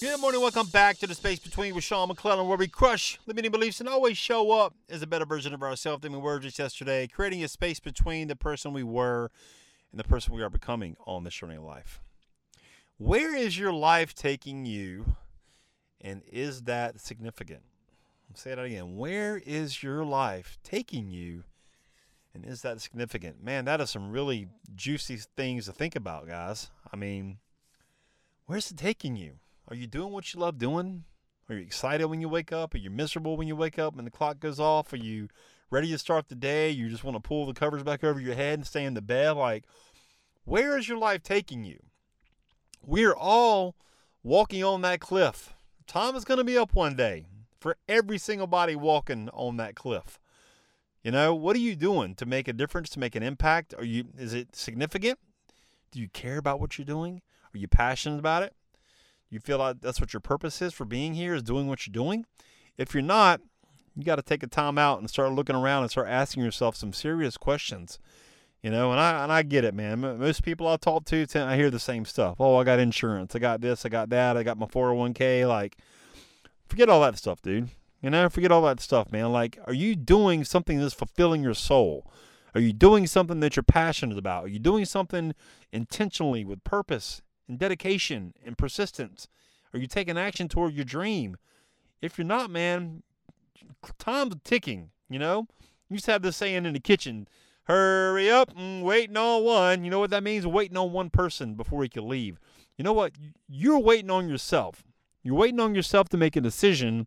Good morning. Welcome back to the Space Between with Sean McClellan, where we crush limiting beliefs and always show up as a better version of ourselves than we were just yesterday, creating a space between the person we were and the person we are becoming on this journey of life. Where is your life taking you, and is that significant? I'll say that again. Where is your life taking you, and is that significant? Man, that is some really juicy things to think about, guys. I mean, where's it taking you? Are you doing what you love doing? Are you excited when you wake up? Are you miserable when you wake up and the clock goes off? Are you ready to start the day? You just want to pull the covers back over your head and stay in the bed? Like, where is your life taking you? We're all walking on that cliff. Time is going to be up one day for every single body walking on that cliff. You know, what are you doing to make a difference, to make an impact? Are you is it significant? Do you care about what you're doing? Are you passionate about it? You feel like that's what your purpose is for being here is doing what you're doing? If you're not, you got to take a time out and start looking around and start asking yourself some serious questions. You know, and I and I get it, man. Most people I talk to, I hear the same stuff. Oh, I got insurance. I got this. I got that. I got my 401k. Like, forget all that stuff, dude. You know, forget all that stuff, man. Like, are you doing something that's fulfilling your soul? Are you doing something that you're passionate about? Are you doing something intentionally with purpose and dedication and persistence? Are you taking action toward your dream? If you're not, man, time's ticking, you know? You used to have this saying in the kitchen hurry up and waiting on one. You know what that means? Waiting on one person before he can leave. You know what? You're waiting on yourself. You're waiting on yourself to make a decision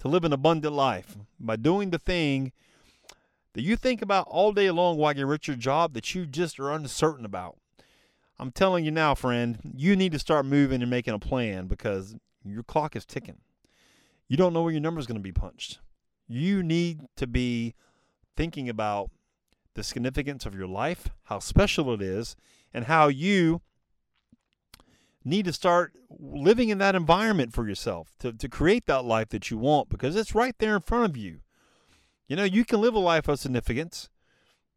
to live an abundant life by doing the thing that you think about all day long while you're at your job that you just are uncertain about. I'm telling you now, friend, you need to start moving and making a plan because your clock is ticking. You don't know where your number is going to be punched. You need to be thinking about the significance of your life, how special it is, and how you need to start living in that environment for yourself to, to create that life that you want because it's right there in front of you. You know, you can live a life of significance,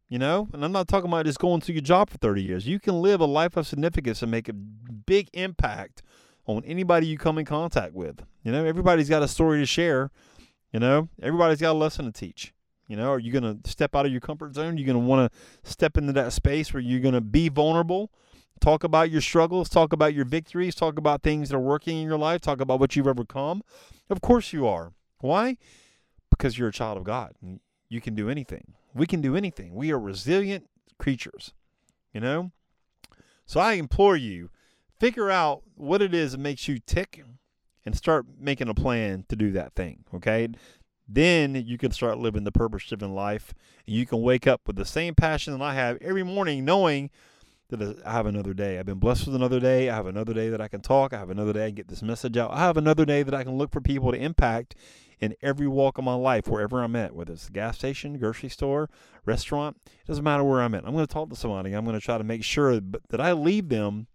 you know, and I'm not talking about just going to your job for 30 years. You can live a life of significance and make a big impact on anybody you come in contact with. You know, everybody's got a story to share. You know, everybody's got a lesson to teach. You know, are you going to step out of your comfort zone? You're going to want to step into that space where you're going to be vulnerable, talk about your struggles, talk about your victories, talk about things that are working in your life, talk about what you've overcome. Of course you are. Why? Because you're a child of God. You can do anything. We can do anything. We are resilient creatures, you know? So I implore you, figure out what it is that makes you tick and start making a plan to do that thing, okay? then you can start living the purpose driven life. And you can wake up with the same passion that I have every morning, knowing that I have another day. I've been blessed with another day. I have another day that I can talk. I have another day I can get this message out. I have another day that I can look for people to impact in every walk of my life, wherever I'm at, whether it's a gas station, grocery store, restaurant. It doesn't matter where I'm at. I'm going to talk to somebody. I'm going to try to make sure that I leave them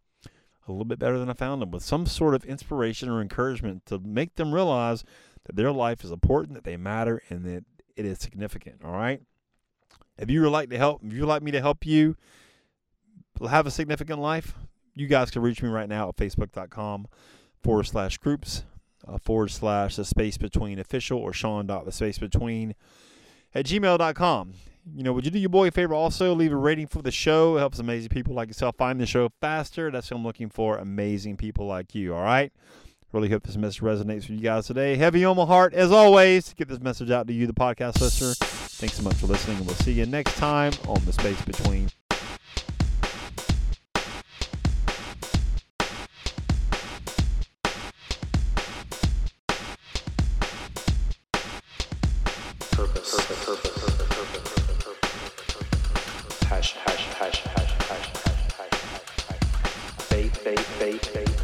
a little bit better than I found them with some sort of inspiration or encouragement to make them realize that their life is important, that they matter, and that it is significant. All right. If you would like to help, if you'd like me to help you have a significant life, you guys can reach me right now at facebook.com forward slash groups uh, forward slash the space between official or Sean dot the space between at gmail.com. You know, would you do your boy a favor also? Leave a rating for the show. It helps amazing people like yourself find the show faster. That's what I'm looking for. Amazing people like you. All right. Really hope this message resonates with you guys today. Heavy on my heart, as always, to get this message out to you, the podcast listener. Thanks so much for listening, and we'll see you next time on The Space Between. purpose. Purpose. Purpose. Purpose. Purpose. Purpose. Hash. Hash. Hash. Hash. Hash. Hash. Faith. Faith. Faith. Faith.